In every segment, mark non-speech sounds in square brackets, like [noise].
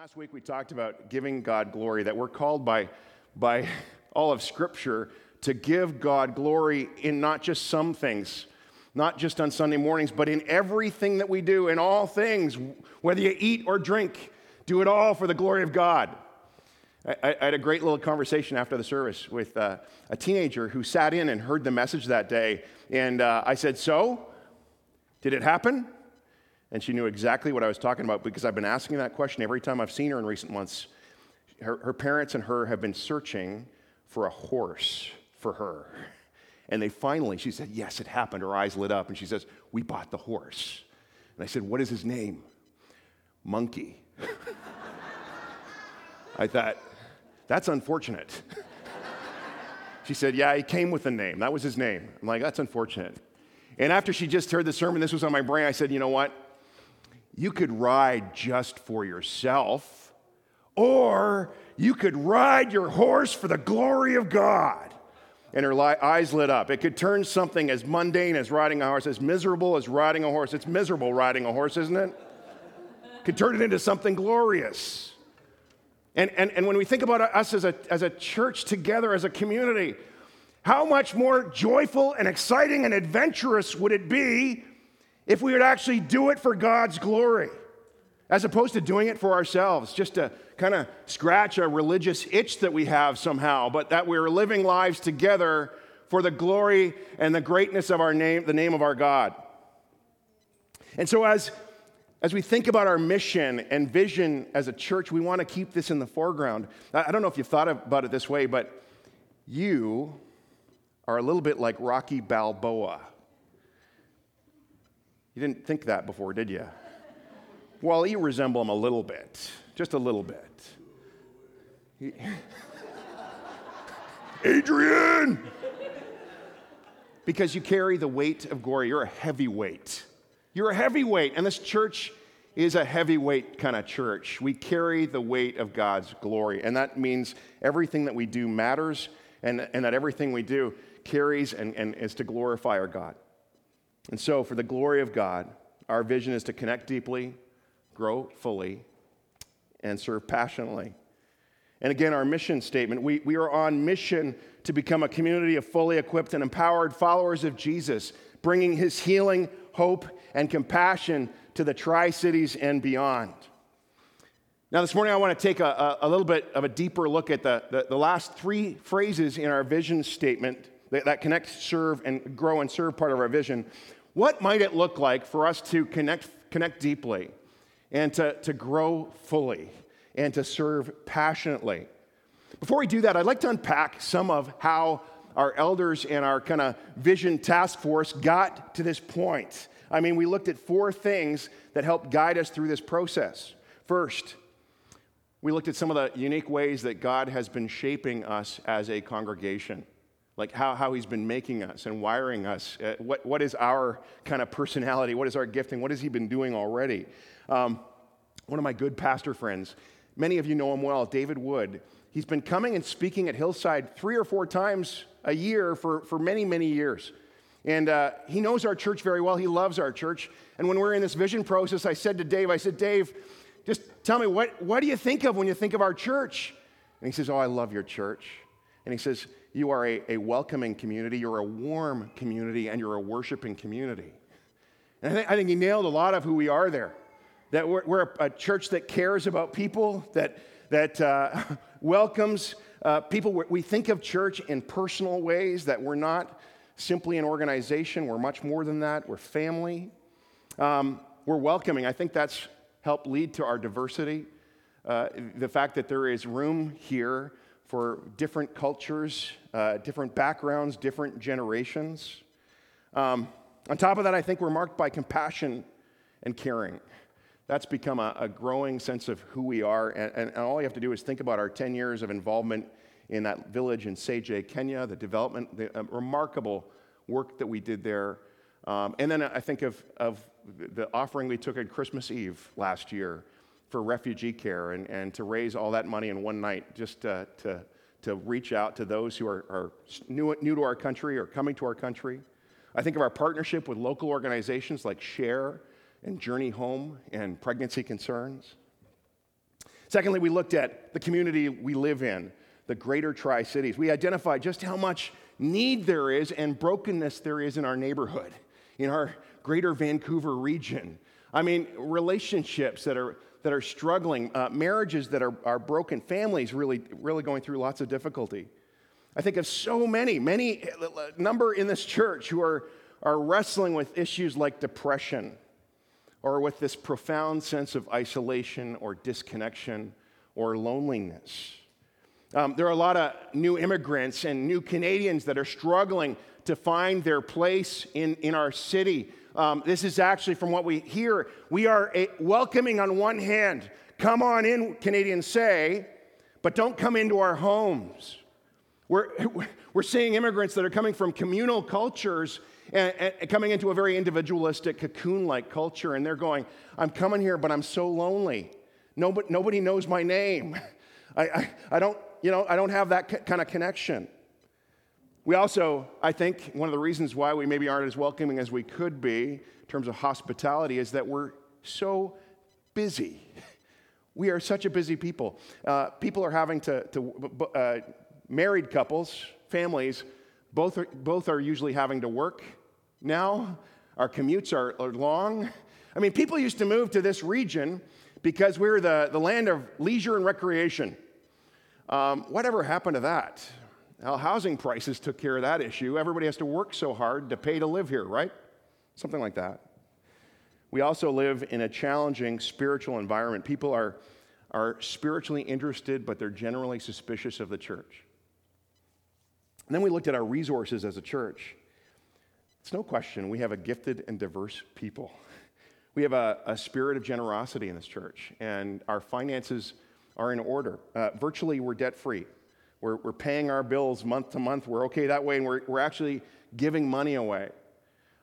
Last week we talked about giving God glory, that we're called by, by [laughs] all of Scripture to give God glory in not just some things, not just on Sunday mornings, but in everything that we do, in all things, whether you eat or drink, do it all for the glory of God. I, I had a great little conversation after the service with uh, a teenager who sat in and heard the message that day. And uh, I said, So, did it happen? And she knew exactly what I was talking about because I've been asking that question every time I've seen her in recent months. Her, her parents and her have been searching for a horse for her. And they finally, she said, Yes, it happened. Her eyes lit up and she says, We bought the horse. And I said, What is his name? Monkey. [laughs] I thought, That's unfortunate. [laughs] she said, Yeah, he came with a name. That was his name. I'm like, That's unfortunate. And after she just heard the sermon, this was on my brain, I said, You know what? You could ride just for yourself, or you could ride your horse for the glory of God. And her li- eyes lit up. It could turn something as mundane as riding a horse, as miserable as riding a horse. It's miserable riding a horse, isn't it? Could turn it into something glorious. And, and, and when we think about us as a, as a church together, as a community, how much more joyful and exciting and adventurous would it be if we would actually do it for God's glory, as opposed to doing it for ourselves, just to kind of scratch a religious itch that we have somehow, but that we're living lives together for the glory and the greatness of our name, the name of our God. And so, as, as we think about our mission and vision as a church, we want to keep this in the foreground. I don't know if you've thought about it this way, but you are a little bit like Rocky Balboa. You didn't think that before, did you? Well, you resemble him a little bit, just a little bit. Adrian! because you carry the weight of glory. You're a heavyweight. You're a heavyweight, and this church is a heavyweight kind of church. We carry the weight of God's glory, and that means everything that we do matters, and, and that everything we do carries and, and is to glorify our God. And so, for the glory of God, our vision is to connect deeply, grow fully, and serve passionately. And again, our mission statement we, we are on mission to become a community of fully equipped and empowered followers of Jesus, bringing his healing, hope, and compassion to the Tri Cities and beyond. Now, this morning, I want to take a, a, a little bit of a deeper look at the, the, the, last three phrases in our vision statement that, that connect, serve, and grow and serve part of our vision. What might it look like for us to connect, connect deeply and to, to grow fully and to serve passionately? Before we do that, I'd like to unpack some of how our elders and our kind of vision task force got to this point. I mean, we looked at four things that helped guide us through this process. First, we looked at some of the unique ways that God has been shaping us as a congregation like how, how he's been making us and wiring us. Uh, what, what is our kind of personality? What is our gifting? What has he been doing already? Um, one of my good pastor friends, many of you know him well, David Wood. He's been coming and speaking at Hillside three or four times a year for, for many, many years. And uh, he knows our church very well. He loves our church. And when we we're in this vision process, I said to Dave, I said, Dave, just tell me, what, what do you think of when you think of our church? And he says, Oh, I love your church. And he says, you are a, a welcoming community, you're a warm community, and you're a worshiping community. And I think, I think he nailed a lot of who we are there. That we're, we're a, a, church that cares about people, that, that uh, [laughs] welcomes uh, people. We think of church in personal ways, that we're not simply an organization, we're much more than that. We're family. Um, we're welcoming. I think that's helped lead to our diversity. Uh, the fact that there is room here for different cultures, uh, different backgrounds, different generations. Um, on top of that, I think we're marked by compassion and caring. That's become a, a growing sense of who we are. And, and, and, all you have to do is think about our 10 years of involvement in that village in Seje, Kenya, the development, the uh, remarkable work that we did there. Um, and then I think of, of the offering we took on Christmas Eve last year for refugee care and, and to raise all that money in one night just to, to, to reach out to those who are, are new, new to our country or coming to our country. I think of our partnership with local organizations like Share and Journey Home and Pregnancy Concerns. Secondly, we looked at the community we live in, the greater Tri Cities. We identified just how much need there is and brokenness there is in our neighborhood, in our greater Vancouver region. I mean, relationships that are, that are struggling, uh, marriages that are, are broken, families really, really going through lots of difficulty. I think of so many, many number in this church who are, are wrestling with issues like depression or with this profound sense of isolation or disconnection or loneliness. Um, there are a lot of new immigrants and new Canadians that are struggling to find their place in, in our city. Um, this is actually from what we hear. We are a, welcoming on one hand. Come on in, Canadians say, but don't come into our homes. We're, [laughs] we're seeing immigrants that are coming from communal cultures and, and coming into a very individualistic, cocoon like culture, and they're going, I'm coming here, but I'm so lonely. Nobody, nobody knows my name. [laughs] I, I, I, don't, you know, I don't have that kind of connection. We also, I think, one of the reasons why we maybe aren't as welcoming as we could be in terms of hospitality is that we're so busy. [laughs] We are such a busy people. Uh, people are having to, to uh, married couples, families, both are, both are usually having to work now. Our commutes are, are long. I mean, people used to move to this region because we are the, the land of leisure and recreation. Um, whatever happened to that? Well, housing prices took care of that issue. Everybody has to work so hard to pay to live here, right? Something like that. We also live in a challenging spiritual environment. People are, are spiritually interested, but they're generally suspicious of the church. And then we looked at our resources as a church. It's no question we have a gifted and diverse people. [laughs] We have a, a spirit of generosity in this church, and our finances are in order. Uh, virtually, we're debt free. We're, we're paying our bills month to month. We're okay that way, and we're, we're actually giving money away.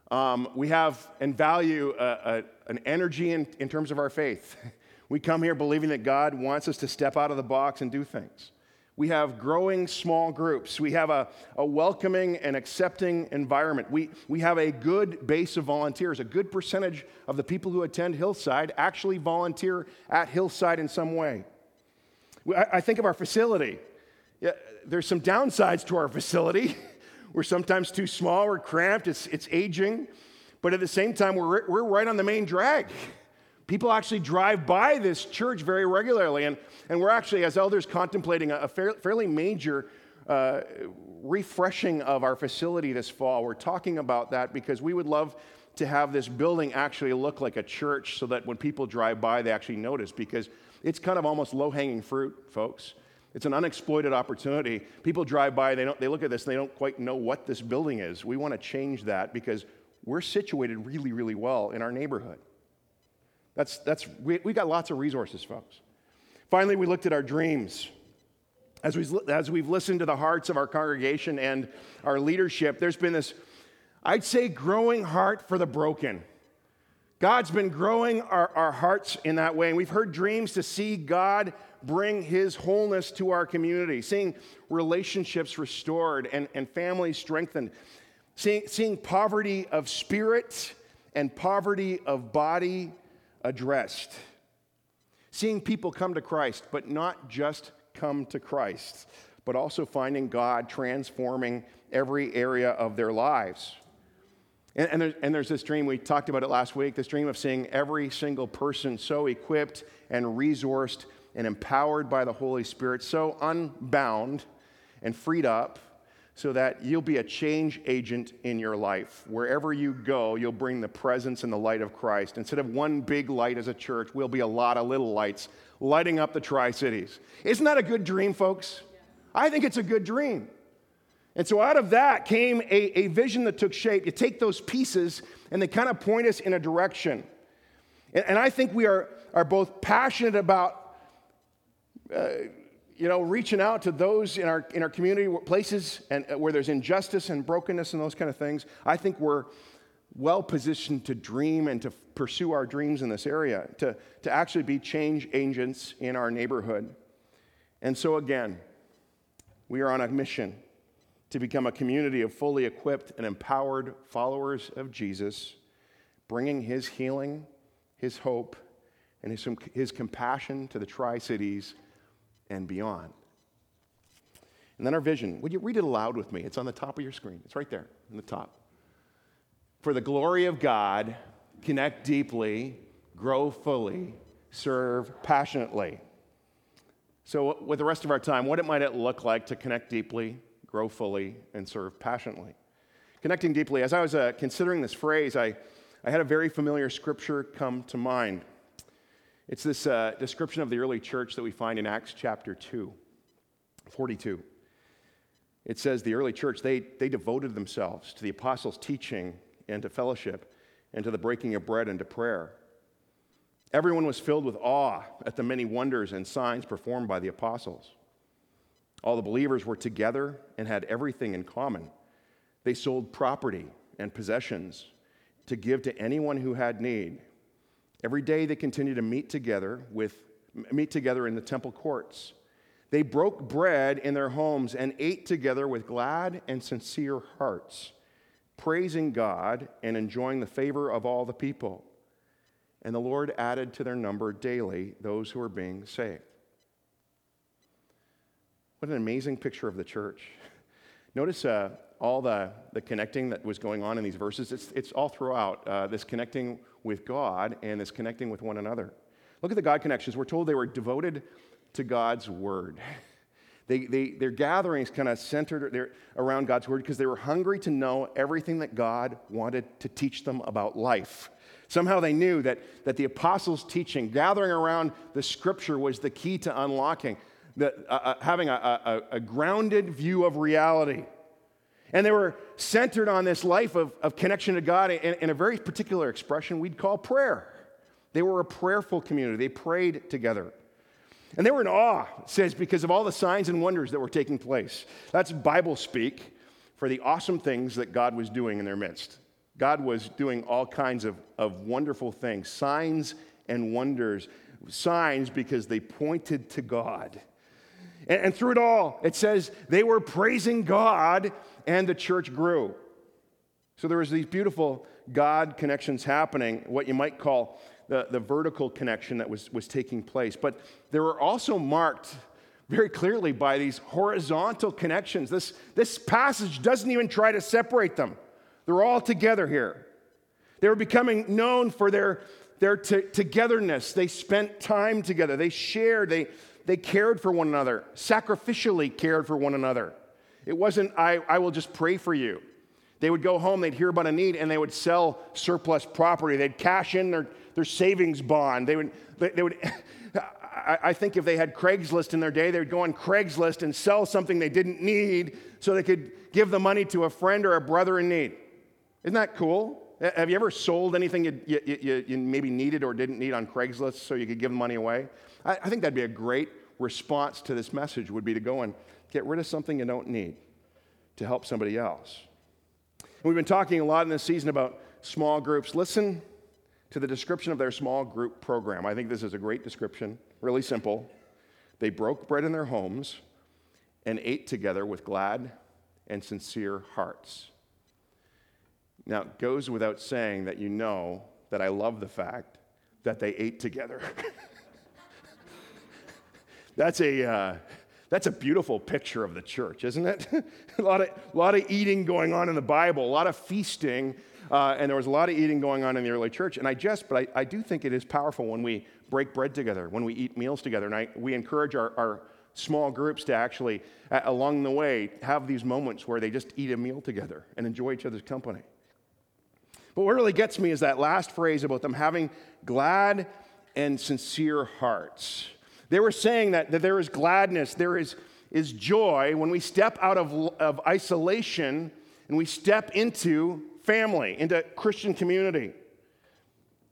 Um, we have and value a, a, an energy in, in terms of our faith. [laughs] We come here believing that God wants us to step out of the box and do things. We have growing small groups. We have a, a welcoming and accepting environment. We, we have a good base of volunteers. A good percentage of the people who attend Hillside actually volunteer at Hillside in some way. I, I think of our facility. Yeah, there's some downsides to our facility. [laughs] we're sometimes too small, we're cramped, it's, it's aging. But at the same time, we're, we're right on the main drag. People actually drive by this church very regularly, and, and we're actually, as elders, contemplating a, a fair, fairly major uh, refreshing of our facility this fall. We're talking about that because we would love to have this building actually look like a church so that when people drive by, they actually notice because it's kind of almost low hanging fruit, folks. It's an unexploited opportunity. People drive by, they, don't, they look at this, and they don't quite know what this building is. We want to change that because we're situated really, really well in our neighborhood. That's, that's, we, we got lots of resources, folks. Finally, we looked at our dreams. As, we, as we've listened to the hearts of our congregation and our leadership, there's been this, I'd say, growing heart for the broken. God's been growing our, our hearts in that way. And we've heard dreams to see God bring his wholeness to our community, seeing relationships restored and, and families strengthened, seeing, seeing poverty of spirit and poverty of body addressed. Seeing people come to Christ, but not just come to Christ, but also finding God transforming every area of their lives. And, and, there's, and, there's, this dream, we talked about it last week, this dream of seeing every single person so equipped and resourced and empowered by the Holy Spirit, so unbound and freed up so that you'll be a change agent in your life. Wherever you go, you'll bring the presence and the light of Christ. Instead of one big light as a church, we'll be a lot of little lights lighting up the Tri Cities. Isn't that a good dream, folks? I think it's a good dream. And so out of that came a, a vision that took shape. You take those pieces and they kind of point us in a direction. And, and I think we are, are both passionate about. Uh, you know, reaching out to those in our, in our community places and uh, where there's injustice and brokenness and those kind of things, I think we're well positioned to dream and to pursue our dreams in this area, to, to actually be change agents in our neighborhood. And so, again, we are on a mission to become a community of fully equipped and empowered followers of Jesus, bringing his healing, his hope, and his, his compassion to the Tri Cities and beyond. And then our vision. Would you read it aloud with me? It's on the top of your screen, it's right there in the top. For the glory of God, connect deeply, grow fully, serve passionately. So, with the rest of our time, what it might it look like to connect deeply, grow fully, and serve passionately? Connecting deeply, as I was uh, considering this phrase, I, I had a very familiar scripture come to mind. It's this uh, description of the early church that we find in Acts chapter 2, 42. It says the early church, they, they devoted themselves to the apostles' teaching and to fellowship and to the breaking of bread and to prayer. Everyone was filled with awe at the many wonders and signs performed by the apostles. All the believers were together and had everything in common. They sold property and possessions to give to anyone who had need. Every day they continued to meet together with meet together in the temple courts. They broke bread in their homes and ate together with glad and sincere hearts, praising God and enjoying the favor of all the people. And the Lord added to their number daily those who were being saved. What an amazing picture of the church. [laughs] Notice uh, all the, the connecting that was going on in these verses. It's, it's all throughout uh, this connecting with God and this connecting with one another. Look at the God connections. We're told they were devoted to God's word. [laughs] They, they, their gatherings kind of centered around God's word because they were hungry to know everything that God wanted to teach them about life. Somehow they knew that, that the apostles' teaching, gathering around the scripture, was the key to unlocking, the, uh, uh, having a, a, a grounded view of reality. And they were centered on this life of, of connection to God in, in a very particular expression we'd call prayer. They were a prayerful community, they prayed together. And they were in awe, it says, because of all the signs and wonders that were taking place. That's Bible speak for the awesome things that God was doing in their midst. God was doing all kinds of, of wonderful things, signs and wonders. Signs because they pointed to God. And, and through it all, it says they were praising God and the church grew. So there was these beautiful God connections happening, what you might call the, the vertical connection that was, was taking place. But they were also marked very clearly by these horizontal connections. This, this passage doesn't even try to separate them, they're all together here. They were becoming known for their, their t- togetherness. They spent time together, they shared, they, they cared for one another, sacrificially cared for one another. It wasn't, I, I will just pray for you. They would go home, they'd hear about a need, and they would sell surplus property. They'd cash in their, their savings bond. They would, they would [laughs] I think if they had Craigslist in their day, they would go on Craigslist and sell something they didn't need so they could give the money to a friend or a brother in need. Isn't that cool? Have you ever sold anything you, you, you, you maybe needed or didn't need on Craigslist so you could give the money away? I, I think that'd be a great response to this message would be to go and get rid of something you don't need to help somebody else. And we've been talking a lot in this season about small groups. Listen to the description of their small group program. I think this is a great description, really simple. They broke bread in their homes and ate together with glad and sincere hearts. Now, it goes without saying that you know that I love the fact that they ate together. [laughs] that's, a, uh, that's a beautiful picture of the church, isn't it? [laughs] a, lot of, a lot of eating going on in the Bible, a lot of feasting, uh, and there was a lot of eating going on in the early church. And I just, but I, I do think it is powerful when we break bread together, when we eat meals together. And I, we encourage our, our small groups to actually, uh, along the way, have these moments where they just eat a meal together and enjoy each other's company. But what really gets me is that last phrase about them having glad and sincere hearts. They were saying that, that there is gladness, there is, is joy when we step out of, of isolation and we step into family, into Christian community.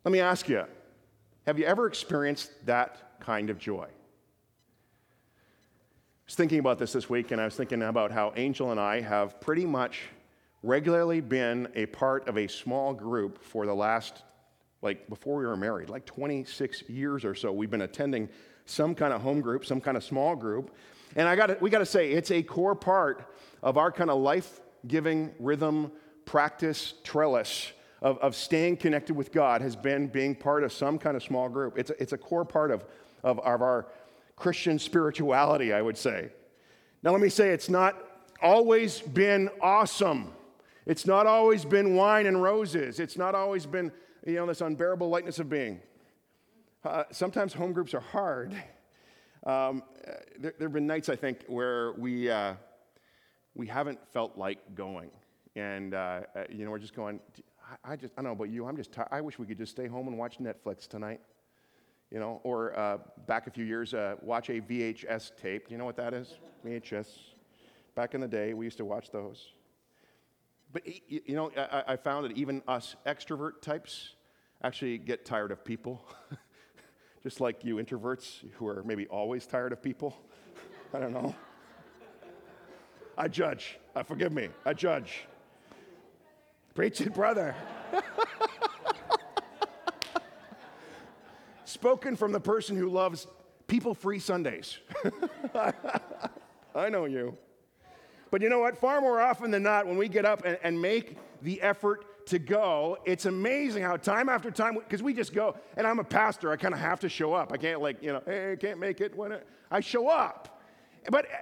Let me ask you have you ever experienced that kind of joy? I was thinking about this this week, and I was thinking about how Angel and I have pretty much regularly been a part of a small group for the last, like before we were married, like 26 years or so. We've been attending some kind of home group, some kind of small group. And I got we got to say, it's a core part of our kind of life giving rhythm practice trellis of, of staying connected with God has been being part of some kind of small group. It's a, it's a core part of, of, of our Christian spirituality, I would say. Now, let me say it's not always been awesome. It's not always been wine and roses. It's not always been, you know, this unbearable lightness of being. Uh, sometimes home groups are hard. Um, there, there, have been nights, I think, where we, uh, we haven't felt like going. And, uh, uh you know, we're just going, I just, I don't know about you, I'm just tired. I wish we could just stay home and watch Netflix tonight. You know, or uh, back a few years, uh, watch a VHS tape. Do you know what that is? VHS. Back in the day, we used to watch those. But, you know, I, I found that even us extrovert types actually get tired of people. [laughs] just like you introverts who are maybe always tired of people. I don't know. I judge. Uh, forgive me. I judge. Preach it, brother. [laughs] Spoken from the person who loves people free Sundays. [laughs] I know you. But you know what? Far more often than not, when we get up and, and make the effort to go, it's amazing how time after time, because we just go, and I'm a pastor, I kind of have to show up. I can't, like, you know, hey, I can't make it when I, show up. But uh,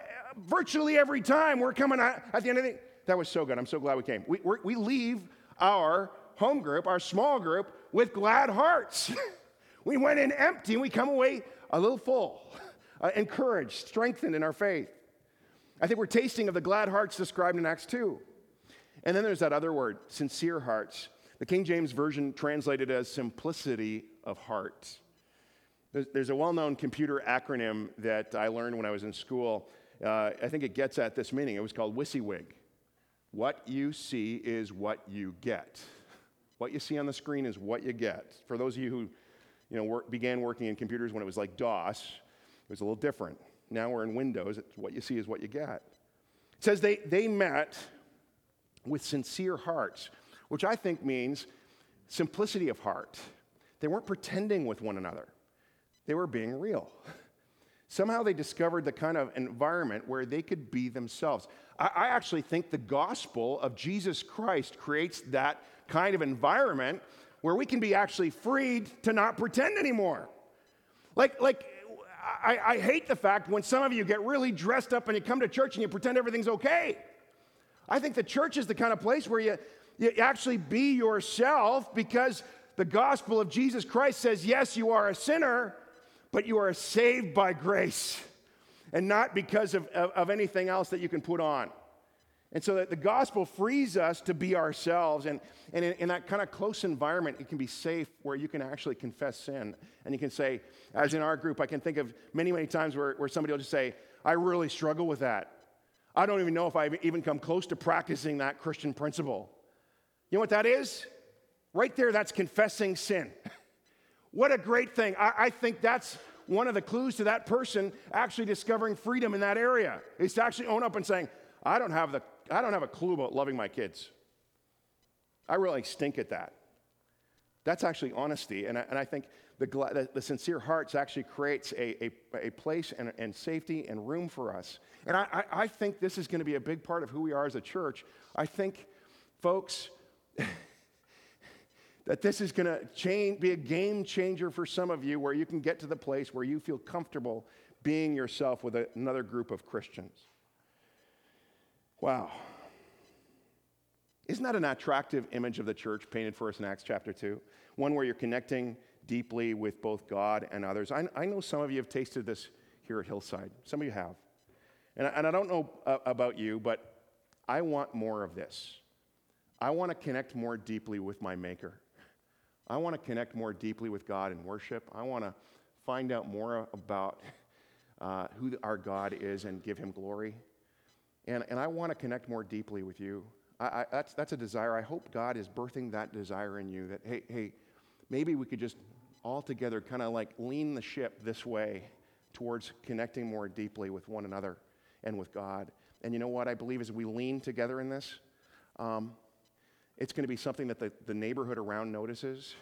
virtually every time we're coming out, at the end of the that was so good. I'm so glad we came. We, we leave our home group, our small group, with glad hearts. [laughs] we went in empty and we come away a little full, [laughs] uh, encouraged, strengthened in our faith. I think we're tasting of the glad hearts described in Acts 2. And then there's that other word, sincere hearts. The King James Version translated as simplicity of heart. There's, a well known computer acronym that I learned when I was in school. Uh, I think it gets at this meaning. It was called WYSIWYG. What you see is what you get. What you see on the screen is what you get. For those of you who you know, work, began working in computers when it was like DOS, it was a little different. Now we're in Windows, it's what you see is what you get. It says they, they met with sincere hearts, which I think means simplicity of heart. They weren't pretending with one another, they were being real. [laughs] Somehow they discovered the kind of environment where they could be themselves. I, I actually think the gospel of Jesus Christ creates that kind of environment where we can be actually freed to not pretend anymore. Like, like I, I, hate the fact when some of you get really dressed up and you come to church and you pretend everything's okay. I think the church is the kind of place where you, you actually be yourself because the gospel of Jesus Christ says, yes, you are a sinner, but you are saved by grace and not because of, of, of anything else that you can put on. And so that the gospel frees us to be ourselves. And, and in, in, that kind of close environment, it can be safe where you can actually confess sin. And you can say, as in our group, I can think of many, many times where, where somebody will just say, I really struggle with that. I don't even know if I've even come close to practicing that Christian principle. You know what that is? Right there, that's confessing sin. [laughs] What a great thing. I, I, think that's one of the clues to that person actually discovering freedom in that area is to actually own up and saying, I don't have, the, I don't have a clue about loving my kids. I really stink at that. That's actually honesty. And I, and I think the, the, the, sincere hearts actually creates a, a, a place and, and, safety and room for us. And I, I, think this is going to be a big part of who we are as a church. I think, folks, [laughs] that this is going to be a game changer for some of you where you can get to the place where you feel comfortable being yourself with a, another group of Christians. Wow. Isn't that an attractive image of the church painted for us in Acts chapter 2? One where you're connecting deeply with both God and others. I, I know some of you have tasted this here at Hillside. Some of you have. And I, and I don't know uh, about you, but I want more of this. I want to connect more deeply with my Maker. I want to connect more deeply with God in worship. I want to find out more about uh, who our God is and give him glory. And, and I want to connect more deeply with you. I, I, that's, that's a desire. I hope God is birthing that desire in you that, hey, hey, maybe we could just all together kind of like lean the ship this way towards connecting more deeply with one another and with God. And you know what? I believe as we lean together in this, um, it's going to be something that the, the neighborhood around notices.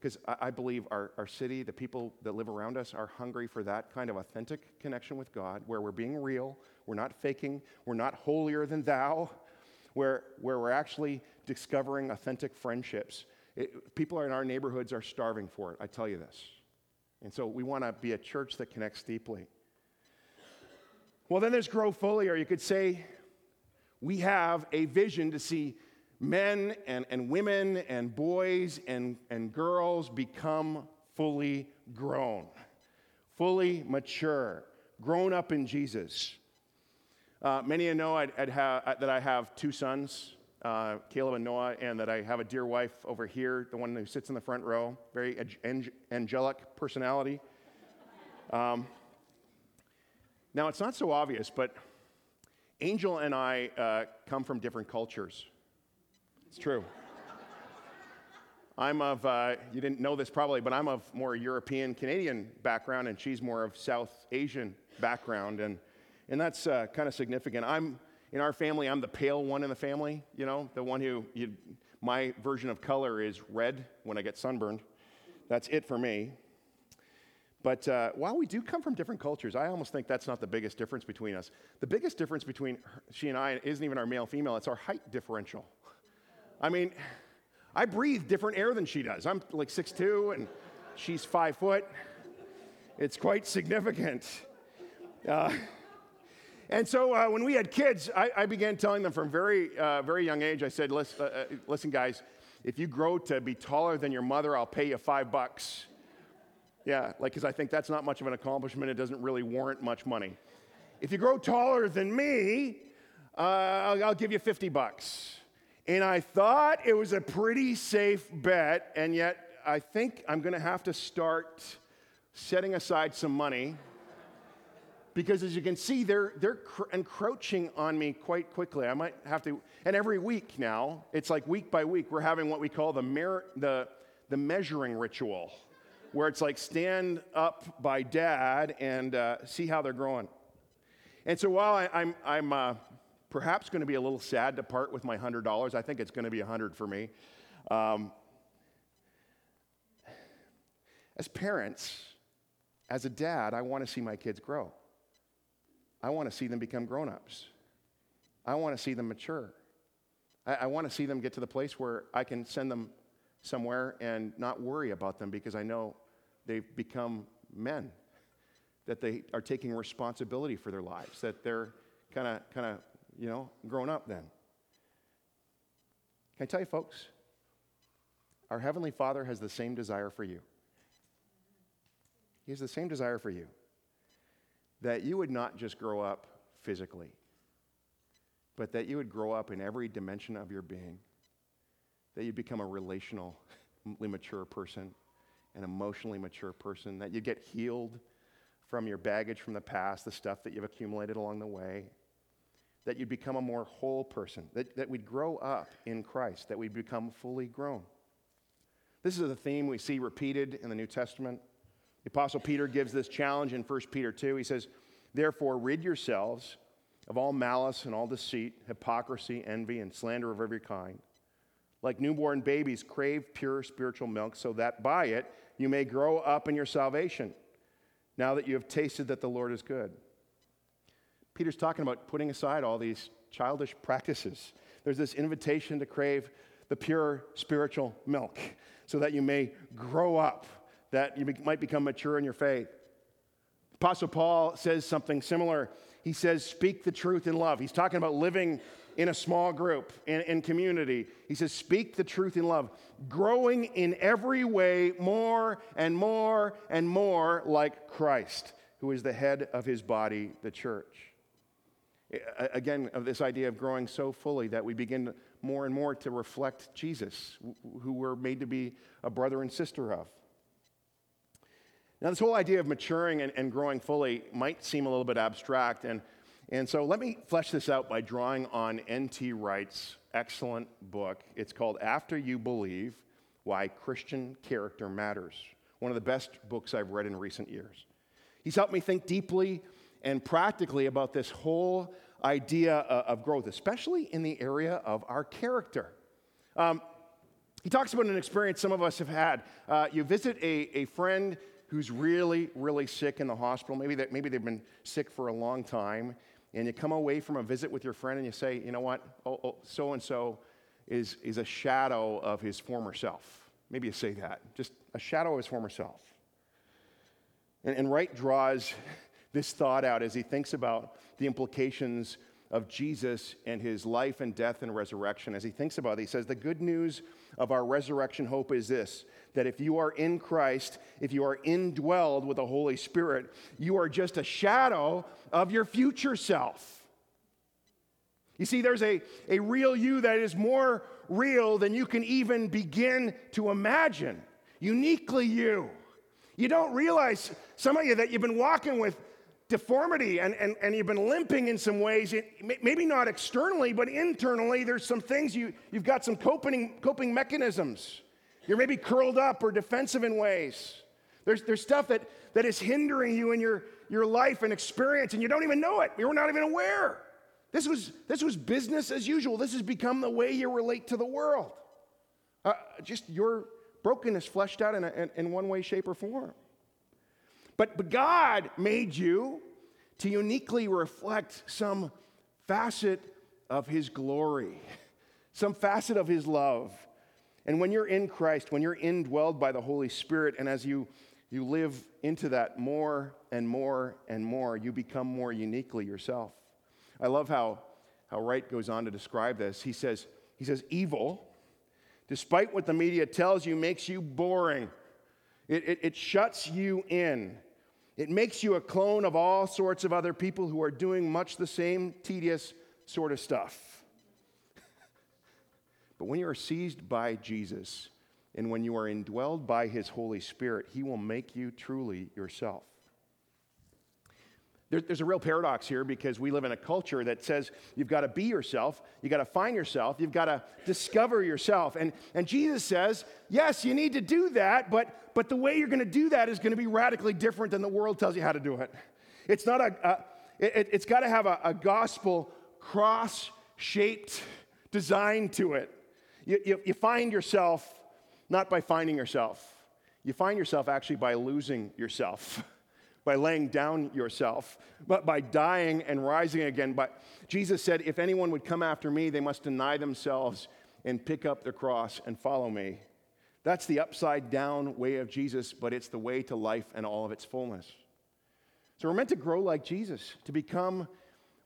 Because I, I, believe our, our city, the people that live around us, are hungry for that kind of authentic connection with God where we're being real, we're not faking, we're not holier than thou. where, where we're actually discovering authentic friendships. It, people in our neighborhoods are starving for it, I tell you this. And so we want to be a church that connects deeply. Well, then there's Grow Fully, or you could say we have a vision to see men and, and women and boys and, and girls become fully grown, fully mature, grown up in Jesus. Uh, many of you know I'd, I'd ha- that I have two sons, uh, Caleb and Noah, and that I have a dear wife over here, the one who sits in the front row, very ang- angelic personality. [laughs] Um, now, it's not so obvious, but Angel and I uh, come from different cultures. It's true. I'm of, uh, you didn't know this probably, but I'm of more European Canadian background, and she's more of South Asian background. And, and that's uh, kind of significant. I'm, in our family, I'm the pale one in the family, you know, the one who, you, my version of color is red when I get sunburned. That's it for me. But uh, while we do come from different cultures, I almost think that's not the biggest difference between us. The biggest difference between her, she and I isn't even our male female, it's our height differential. I mean, I breathe different air than she does. I'm like 6'2 and she's five foot. It's quite significant. Uh, and so uh, when we had kids, I, I, began telling them from very, uh, very young age, I said, listen, uh, uh, listen, guys, if you grow to be taller than your mother, I'll pay you five bucks. Yeah, like, because I think that's not much of an accomplishment. It doesn't really warrant much money. If you grow taller than me, uh, I'll, I'll give you 50 bucks. And I thought it was a pretty safe bet, and yet I think I'm going to have to start setting aside some money because as you can see, they're, they're cr- encroaching on me quite quickly. I might have to, and every week now, it's like week by week, we're having what we call the, mer- the, the measuring ritual, where it's like stand up by dad and uh, see how they're growing. And so while I, am I'm, I'm uh, perhaps going to be a little sad to part with my $100. I think it's going to be 100 for me. Um, as parents, as a dad, I want to see my kids grow. I want to see them become grown ups. I want to see them mature. I, I want to see them get to the place where I can send them somewhere and not worry about them because I know they've become men, that they are taking responsibility for their lives, that they're kind of kind of you know, grown up then. Can I tell you, folks? Our Heavenly Father has the same desire for you. He has the same desire for you that you would not just grow up physically, but that you would grow up in every dimension of your being, that you'd become a relationally mature person, an emotionally mature person, that you'd get healed from your baggage from the past, the stuff that you've accumulated along the way, that you'd become a more whole person, that, that we'd grow up in Christ, that we'd become fully grown. This is a theme we see repeated in the New Testament. The Apostle Peter gives this challenge in 1 Peter 2. He says, Therefore, rid yourselves of all malice and all deceit, hypocrisy, envy, and slander of every kind. Like newborn babies, crave pure spiritual milk, so that by it you may grow up in your salvation, now that you have tasted that the Lord is good. Peter's talking about putting aside all these childish practices. There's this invitation to crave the pure spiritual milk so that you may grow up, that you might become mature in your faith. Apostle Paul says something similar. He says, Speak the truth in love. He's talking about living in a small group, in, in community. He says, Speak the truth in love, growing in every way more and more and more like Christ, who is the head of his body, the church again, of this idea of growing so fully that we begin more and more to reflect Jesus, who we're made to be a brother and sister of. Now, this whole idea of maturing and, and growing fully might seem a little bit abstract, and, and so let me flesh this out by drawing on N.T. Wright's excellent book. It's called After You Believe Why Christian Character Matters, one of the best books I've read in recent years. He's helped me think deeply and practically about this whole idea of growth, especially in the area of our character. Um, he talks about an experience some of us have had. Uh, you visit a, a friend who's really, really sick in the hospital. Maybe, that, maybe they've been sick for a long time. and you come away from a visit with your friend and you say, you know what, so and so is is a shadow of his former self. Maybe you say that, just a shadow of his former self. And, and Wright draws this thought out as he thinks about the implications of Jesus and his life and death and resurrection. As he thinks about it, he says, The good news of our resurrection hope is this that if you are in Christ, if you are indwelled with the Holy Spirit, you are just a shadow of your future self. You see, there's a, a real you that is more real than you can even begin to imagine. Uniquely you. You don't realize, some of you, that you've been walking with deformity and, and, and you've been limping in some ways. Maybe not externally, but internally, there's some things you, you've got some coping, coping mechanisms. You're maybe curled up or defensive in ways. There's, there's stuff that, that is hindering you in your, your life and experience, and you don't even know it. You're not even aware. This was, this was business as usual. This has become the way you relate to the world. Uh, just your brokenness fleshed out in, a, in, in one way, shape, or form. But, but God made you to uniquely reflect some facet of His glory, some facet of His love. And when you're in Christ, when you're indwelled by the Holy Spirit, and as you, you live into that more and more and more, you become more uniquely yourself. I love how, how Wright goes on to describe this. He says, he says, evil, despite what the media tells you, makes you boring. It, it, it shuts you in. It makes you a clone of all sorts of other people who are doing much the same tedious sort of stuff. [laughs] but when you are seized by Jesus and when you are indwelled by his Holy Spirit, he will make you truly yourself. There, there's a real paradox here because we live in a culture that says you've got to be yourself, you've got to find yourself, you've got to discover yourself. And, and Jesus says, yes, you need to do that, but, but the way you're going to do that is going to be radically different than the world tells you how to do it. It's not a, a it, has got to have a, a gospel cross shaped design to it. You, you, you find yourself not by finding yourself, you find yourself actually by losing yourself. [laughs] by laying down yourself, but by dying and rising again. But Jesus said, If anyone would come after me, they must deny themselves and pick up their cross and follow me. That's the upside down way of Jesus, but it's the way to life and all of its fullness. So we're meant to grow like Jesus, to become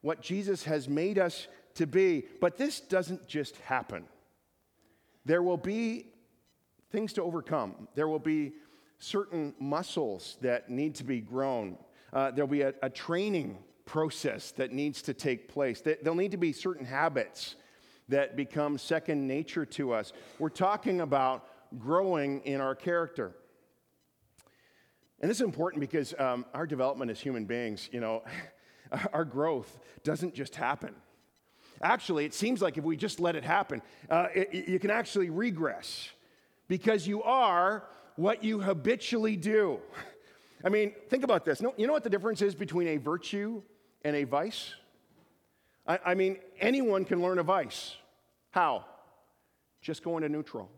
what Jesus has made us to be. But this doesn't just happen. There will be things to overcome. There will be certain muscles that need to be grown. Uh, there'll be a, a, training process that needs to take place. There'll need to be certain habits that become second nature to us. We're talking about growing in our character. And this is important because um, our development as human beings, you know, [laughs] our growth doesn't just happen. Actually, it seems like if we just let it happen, uh, it, you can actually regress because you are what you habitually do. [laughs] I mean, think about this. You know what the difference is between a virtue and a vice? I, I mean, anyone can learn a vice. How? Just go into neutral.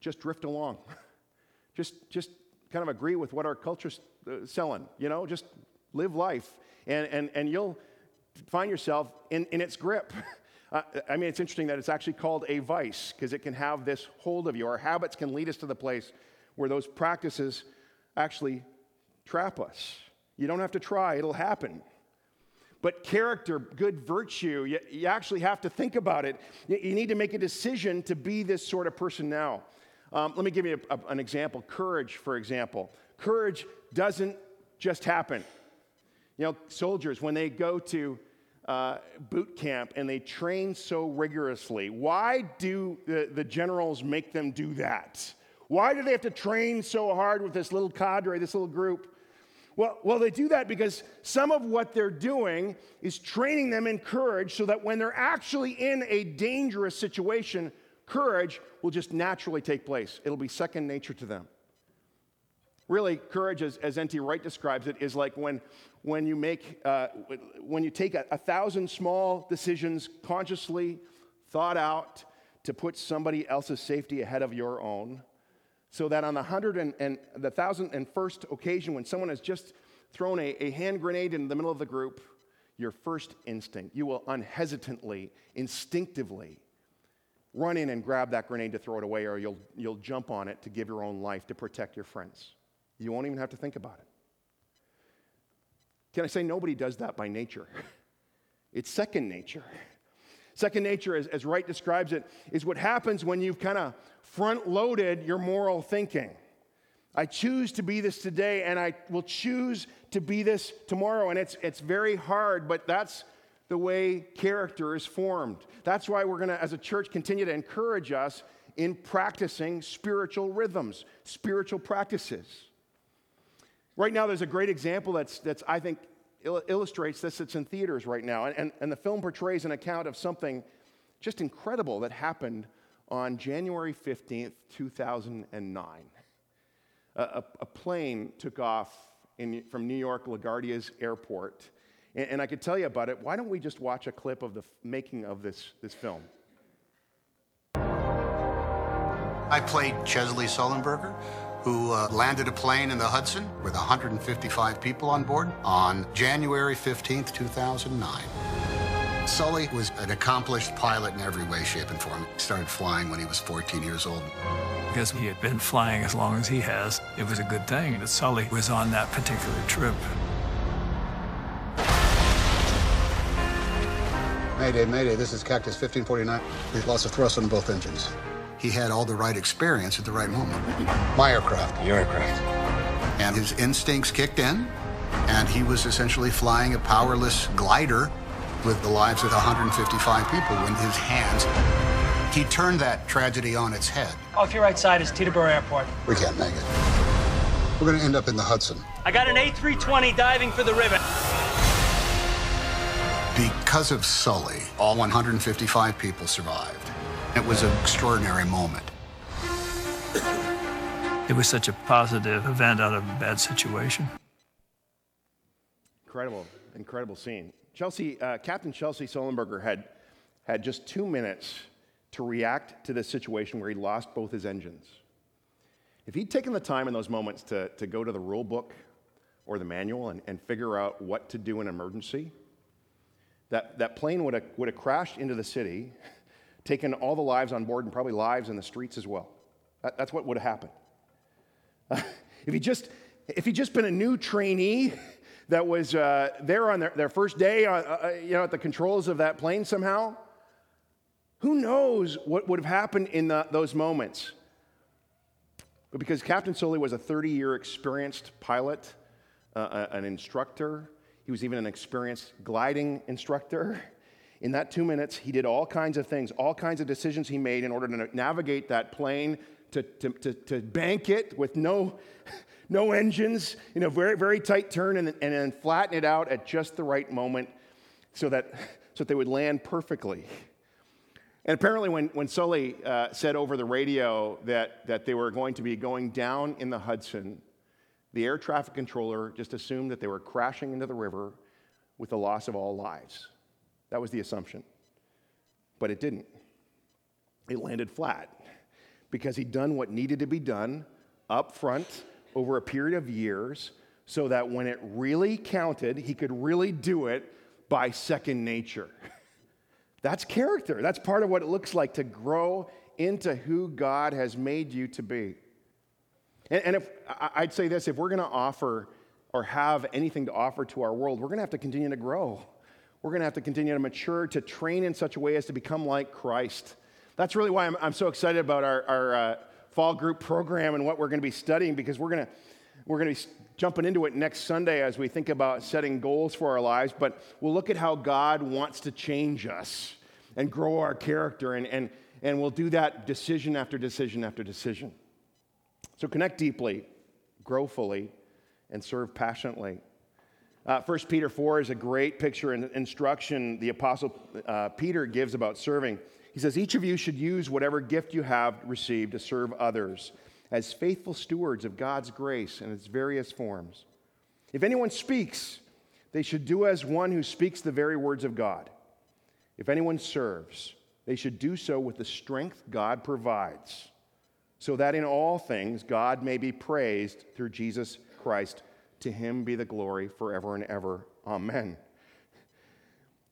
Just drift along. [laughs] Just, just kind of agree with what our culture's uh, selling. You know, just live life, and, and, and you'll find yourself in, in its grip. [laughs] Uh, I mean, it's interesting that it's actually called a vice because it can have this hold of you. Our habits can lead us to the place where those practices actually trap us. You don't have to try, it'll happen. But character, good virtue, you, you actually have to think about it. You, you, need to make a decision to be this sort of person now. Um, let me give you a, a, an example courage, for example. Courage doesn't just happen. You know, soldiers, when they go to uh, boot camp and they train so rigorously. Why do the, the generals make them do that? Why do they have to train so hard with this little cadre, this little group? Well, well, they do that because some of what they're doing is training them in courage so that when they're actually in a dangerous situation, courage will just naturally take place. It'll be second nature to them. Really, courage, as, as N.T. Wright describes it, is like when, when you make, uh, when you take a, a thousand small decisions consciously thought out to put somebody else's safety ahead of your own, so that on the hundred and, and the thousand and first occasion when someone has just thrown a, a hand grenade in the middle of the group, your first instinct. You will unhesitantly, instinctively run in and grab that grenade to throw it away, or you'll, you'll jump on it to give your own life to protect your friends. You won't even have to think about it. Can I say nobody does that by nature? [laughs] It's second nature. Second nature, as, as Wright describes it, is what happens when you've kind of front loaded your moral thinking. I choose to be this today, and I will choose to be this tomorrow. And it's, it's very hard, but that's the way character is formed. That's why we're going to, as a church, continue to encourage us in practicing spiritual rhythms, spiritual practices. Right now, there's a great example that's, that's I think, il- illustrates this. It's in theaters right now. And, and, and the film portrays an account of something just incredible that happened on January 15th, 2009. A, a, a plane took off in, from New York LaGuardia's airport and, and I could tell you about it. Why don't we just watch a clip of the making of this, this film? I played Chesley Sullenberger, who uh, landed a plane in the Hudson with 155 people on board on January 15th, 2009. Sully was an accomplished pilot in every way, shape, and form. He started flying when he was 14 years old. Because he had been flying as long as he has, it was a good thing that Sully was on that particular trip. Mayday, mayday, this is Cactus 1549. We've lost of thrust on both engines. He had all the right experience at the right moment. My aircraft. Your aircraft. And his instincts kicked in, and he was essentially flying a powerless glider with the lives of 155 people in his hands. He turned that tragedy on its head. Off your right side is Teterboro Airport. We can't make it. We're going to end up in the Hudson. I got an A320 diving for the river. Because of Sully, all 155 people survived. It was an extraordinary moment. It was such a positive event out of a bad situation. Incredible, incredible scene. Chelsea, uh, Captain Chelsea Sullenberger had, had just two minutes to react to this situation where he lost both his engines. If he'd taken the time in those moments to, to go to the rule book or the manual and, and figure out what to do in an emergency, that, that plane would have, would have crashed into the city, [laughs] taken all the lives on board and probably lives in the streets as well. That, that's what would have happened. [laughs] If he just if he'd just been a new trainee [laughs] that was uh, there on their, their first day uh, uh, you know, at the controls of that plane somehow, who knows what would have happened in the, those moments? But because Captain Sully was a 30 year experienced pilot, uh, an instructor, he was even an experienced gliding instructor. In that two minutes, he did all kinds of things, all kinds of decisions he made in order to navigate that plane, to, to, to, to bank it with no, [laughs] no engines, you know, very, very tight turn, and, and then flatten it out at just the right moment so that, [laughs] so that they would land perfectly. And apparently, when, when Sully uh, said over the radio that, that they were going to be going down in the Hudson, the air traffic controller just assumed that they were crashing into the river with the loss of all lives. That was the assumption. But it didn't. It landed flat because he'd done what needed to be done up front over a period of years so that when it really counted, he could really do it by second nature. [laughs] That's character. That's part of what it looks like to grow into who God has made you to be. And, and if I'd say this, if we're going to offer or have anything to offer to our world, we're going to have to continue to grow. We're going to have to continue to mature, to train in such a way as to become like Christ. That's really why I'm, I'm so excited about our, our uh, fall group program and what we're going to be studying because we're going to we're going to be jumping into it next Sunday as we think about setting goals for our lives. But we'll look at how God wants to change us and grow our character, and, and, and we'll do that decision after decision after decision. So connect deeply, grow fully, and serve passionately. Uh, 1 Peter 4 is a great picture and instruction the Apostle uh, Peter gives about serving. He says, Each of you should use whatever gift you have received to serve others as faithful stewards of God's grace in its various forms. If anyone speaks, they should do as one who speaks the very words of God. If anyone serves, they should do so with the strength God provides so that in all things God may be praised through Jesus Christ. To him be the glory forever and ever. Amen.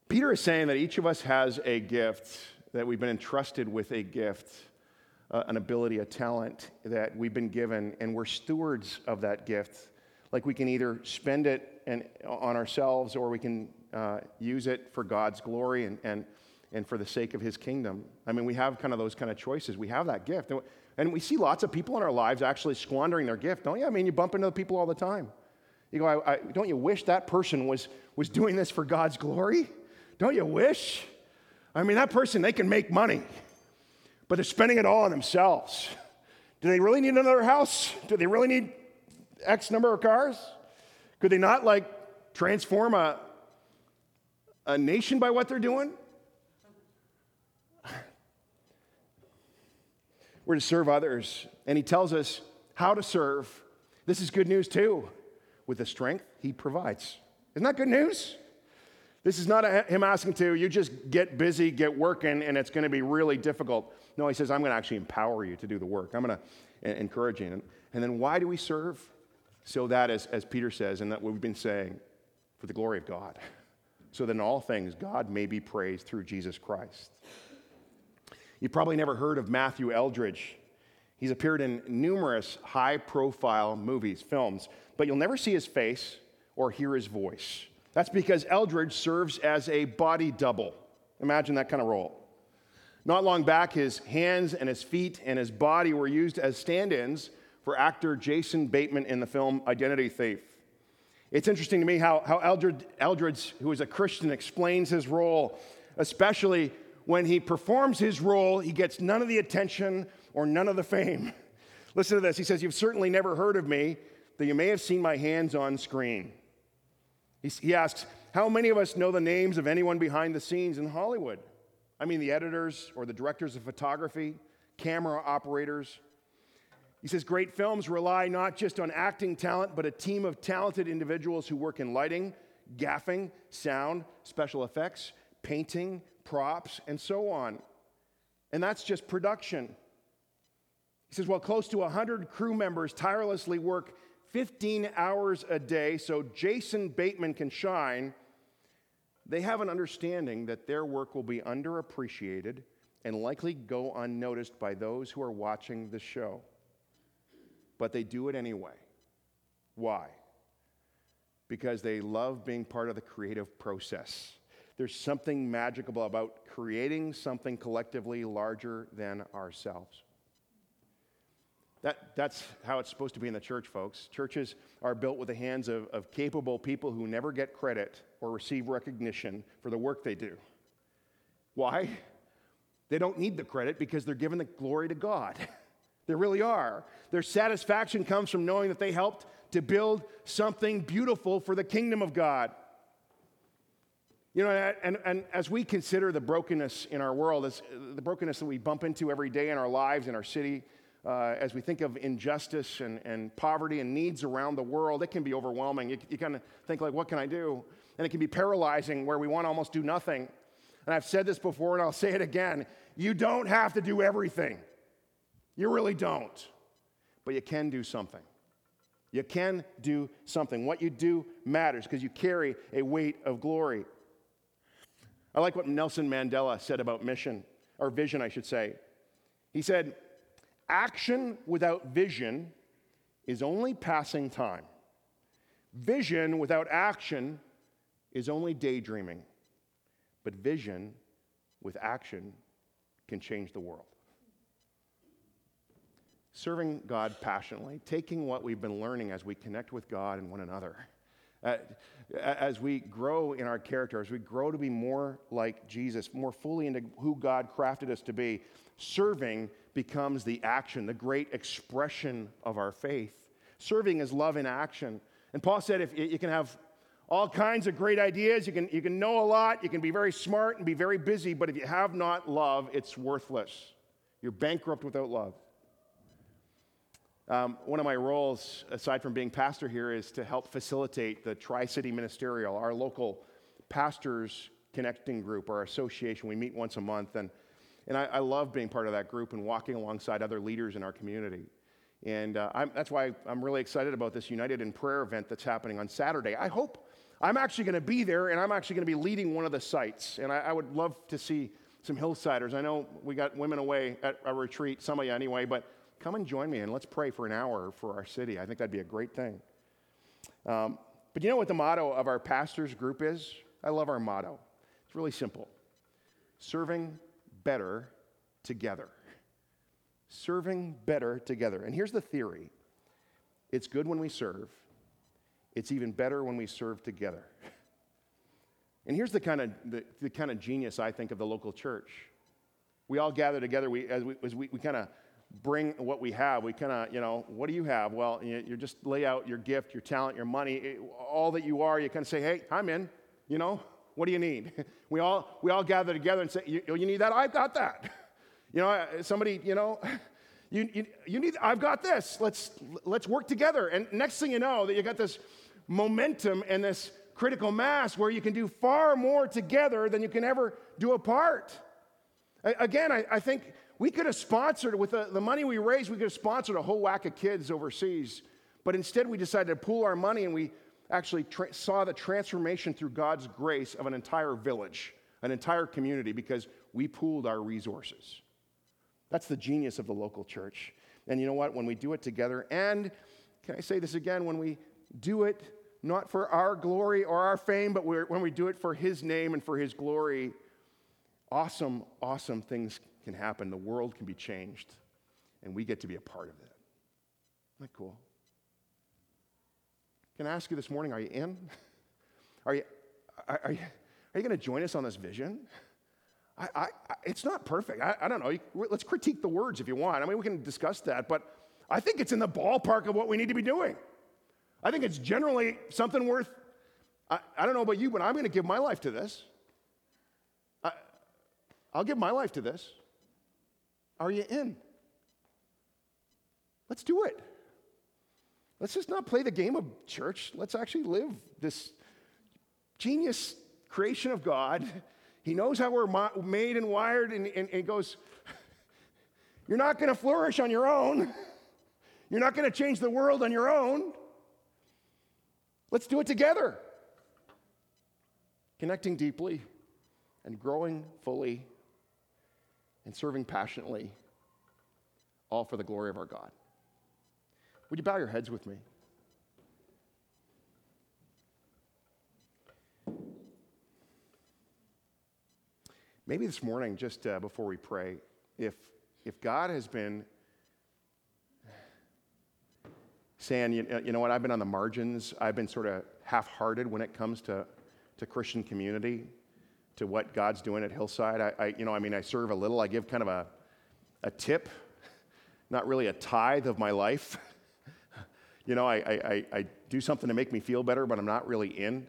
Peter is saying that each of us has a gift, that we've been entrusted with a gift, uh, an ability, a talent that we've been given, and we're stewards of that gift. Like we can either spend it and, on ourselves or we can uh, use it for God's glory and, and, and for the sake of his kingdom. I mean, we have kind of those kind of choices. We have that gift. And we see lots of people in our lives actually squandering their gift, don't you? I mean, you bump into people all the time. You go, I, I, don't you wish that person was, was doing this for God's glory? Don't you wish? I mean, that person, they can make money, but they're spending it all on themselves. Do they really need another house? Do they really need X number of cars? Could they not like transform a, a nation by what they're doing? We're to serve others. And he tells us how to serve. This is good news too, with the strength he provides. Isn't that good news? This is not a, him asking to, you just get busy, get working, and it's going to be really difficult. No, he says, I'm going to actually empower you to do the work. I'm going to encourage you. And then why do we serve? So that, as, as Peter says, and that we've been saying, for the glory of God. So that in all things, God may be praised through Jesus Christ. You probably never heard of Matthew Eldridge. He's appeared in numerous high profile movies, films, but you'll never see his face or hear his voice. That's because Eldridge serves as a body double. Imagine that kind of role. Not long back, his hands and his feet and his body were used as stand ins for actor Jason Bateman in the film Identity Thief. It's interesting to me how, how Eldridge, Eldridge, who is a Christian, explains his role, especially when he performs his role, he gets none of the attention or none of the fame. [laughs] Listen to this. He says, You've certainly never heard of me, though you may have seen my hands on screen. He, asks, How many of us know the names of anyone behind the scenes in Hollywood? I mean, the editors or the directors of photography, camera operators. He says, Great films rely not just on acting talent, but a team of talented individuals who work in lighting, gaffing, sound, special effects, painting, props, and so on. And that's just production. He says, well, close to 100 crew members tirelessly work 15 hours a day so Jason Bateman can shine. They have an understanding that their work will be underappreciated and likely go unnoticed by those who are watching the show. But they do it anyway. Why? Because they love being part of the creative process. There's something magical about creating something collectively larger than ourselves. That, that's how it's supposed to be in the church, folks. Churches are built with the hands of, of capable people who never get credit or receive recognition for the work they do. Why? They don't need the credit because they're giving the glory to God. [laughs] they really are. Their satisfaction comes from knowing that they helped to build something beautiful for the kingdom of God. You know, and, and as we consider the brokenness in our world, as the brokenness that we bump into every day in our lives, in our city, uh, as we think of injustice and, and poverty and needs around the world, it can be overwhelming. You, you kind of think, like, what can I do? And it can be paralyzing where we want to almost do nothing. And I've said this before and I'll say it again you don't have to do everything. You really don't. But you can do something. You can do something. What you do matters because you carry a weight of glory. I like what Nelson Mandela said about mission, or vision, I should say. He said, Action without vision is only passing time. Vision without action is only daydreaming. But vision with action can change the world. Serving God passionately, taking what we've been learning as we connect with God and one another uh, as we grow in our character, as we grow to be more like Jesus, more fully into who God crafted us to be, serving becomes the action, the great expression of our faith. Serving is love in action. And Paul said if you can have all kinds of great ideas, you can, you can know a lot, you can be very smart and be very busy, but if you have not love, it's worthless. You're bankrupt without love. Um, one of my roles, aside from being pastor here, is to help facilitate the Tri City Ministerial, our local pastors connecting group, our association. We meet once a month, and, and I, I love being part of that group and walking alongside other leaders in our community. And uh, that's why I'm really excited about this United in Prayer event that's happening on Saturday. I hope, I'm actually going to be there and I'm actually going to be leading one of the sites. And I, I, would love to see some hillsiders. I know we got women away at a retreat, some of you anyway, but come and join me and let's pray for an hour for our city. I think that'd be a great thing. Um, but you know what the motto of our pastors group is? I love our motto. It's really simple serving better together. Serving better together. And here's the theory it's good when we serve, it's even better when we serve together. And here's the kind of, the, the kind of genius I think of the local church. We all gather together, we, as we, as we, we kind of bring what we have. We kind of, you know, what do you have? Well, you, you, just lay out your gift, your talent, your money, eh, all that you are. You kind of say, hey, I'm in, you know, what do you need? [laughs] We all, we all gather together and say, you, you need that? I've got that. [laughs] You know, eh, somebody, you know, [laughs] you, you, you need, I've got this. Let's, let's work together. And next thing you know, that you got this momentum and this critical mass where you can do far more together than you can ever do apart. Again, I, I think we could have sponsored, with the, the money we raised, we could have sponsored a whole whack of kids overseas. But instead, we decided to pool our money and we actually tra- saw the transformation through God's grace of an entire village, an entire community, because we pooled our resources. That's the genius of the local church. And you know what? When we do it together, and can I say this again? When we do it not for our glory or our fame, but when we do it for His name and for His glory, awesome, awesome things can happen. The world can be changed, and we get to be a part of it. Isn't that cool? Can I ask you this morning, are you in? Are you, are, you, are you going to join us on this vision? I, I, it's not perfect. I, I don't know. Let's critique the words if you want. I mean, we can discuss that, but I think it's in the ballpark of what we need to be doing. I think it's generally something worth, I, I don't know about you, but I'm going to give my life to this. I, I'll give my life to this. Are you in? Let's do it. Let's just not play the game of church. Let's actually live this genius creation of God. He knows how we're made and wired, and, and, and goes, You're not going to flourish on your own. You're not going to change the world on your own. Let's do it together. Connecting deeply and growing fully and serving passionately, all for the glory of our God. Would you bow your heads with me? Maybe this morning, just uh, before we pray, if, if God has been saying, you, you know what, I've been on the margins, I've been sort of half hearted when it comes to, to Christian community, to what God's doing at Hillside. I, I, you know, I mean, I serve a little, I give kind of a, a tip, [laughs] not really a tithe of my life. [laughs] you know, I, I, I do something to make me feel better, but I'm not really in.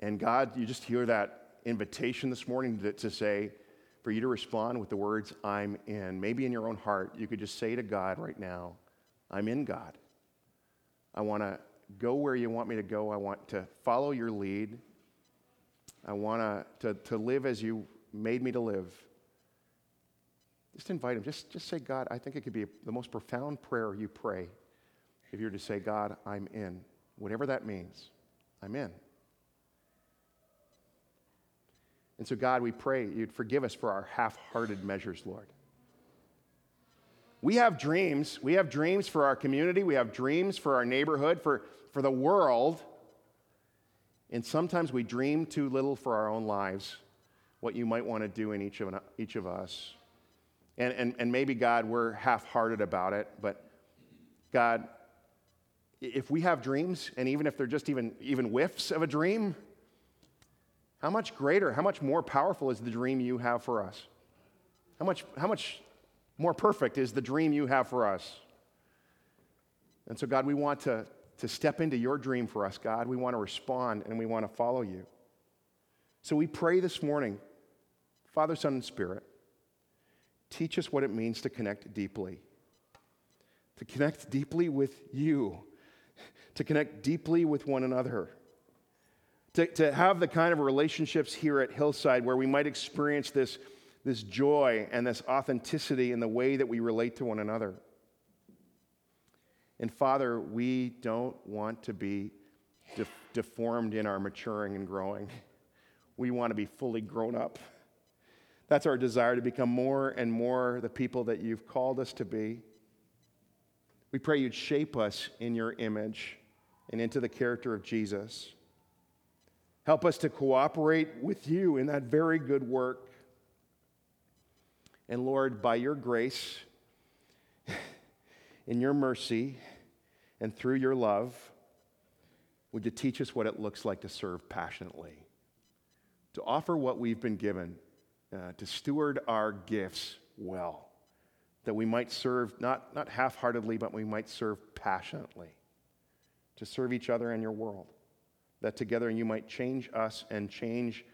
And God, you just hear that invitation this morning to, to say, for you to respond with the words, I'm in. Maybe in your own heart, you could just say to God right now, I'm in God. I want to go where you want me to go. I want to follow your lead. I want to, to live as you made me to live. Just invite him. Just, just say, God, I think it could be the most profound prayer you pray if you're to say, God, I'm in. Whatever that means, I'm in. And so, God, we pray you'd forgive us for our half hearted measures, Lord. We have dreams. We have dreams for our community. We have dreams for our neighborhood, for, for the world. And sometimes we dream too little for our own lives, what you might want to do in each of, each of us. And, and, and maybe, God, we're half hearted about it, but God, if we have dreams, and even if they're just even, even whiffs of a dream, how much greater, how much more powerful is the dream you have for us? How much, how much more perfect is the dream you have for us? And so, God, we want to, to step into your dream for us, God. We want to respond and we want to follow you. So we pray this morning, Father, Son, and Spirit, teach us what it means to connect deeply. To connect deeply with you, to connect deeply with one another, to, to have the kind of relationships here at Hillside where we might experience this, this joy and this authenticity in the way that we relate to one another. And Father, we don't want to be def- deformed in our maturing and growing. We want to be fully grown up. That's our desire to become more and more the people that you've called us to be. We pray you'd shape us in your image and into the character of Jesus. Help us to cooperate with you in that very good work. And Lord, by your grace, [laughs] in your mercy, and through your love, would you teach us what it looks like to serve passionately, to offer what we've been given, uh, to steward our gifts well, that we might serve not, not half heartedly, but we might serve passionately, to serve each other and your world, that together you might change us and change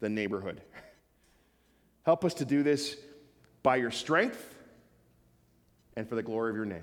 the neighborhood. [laughs] Help us to do this by your strength and for the glory of your name.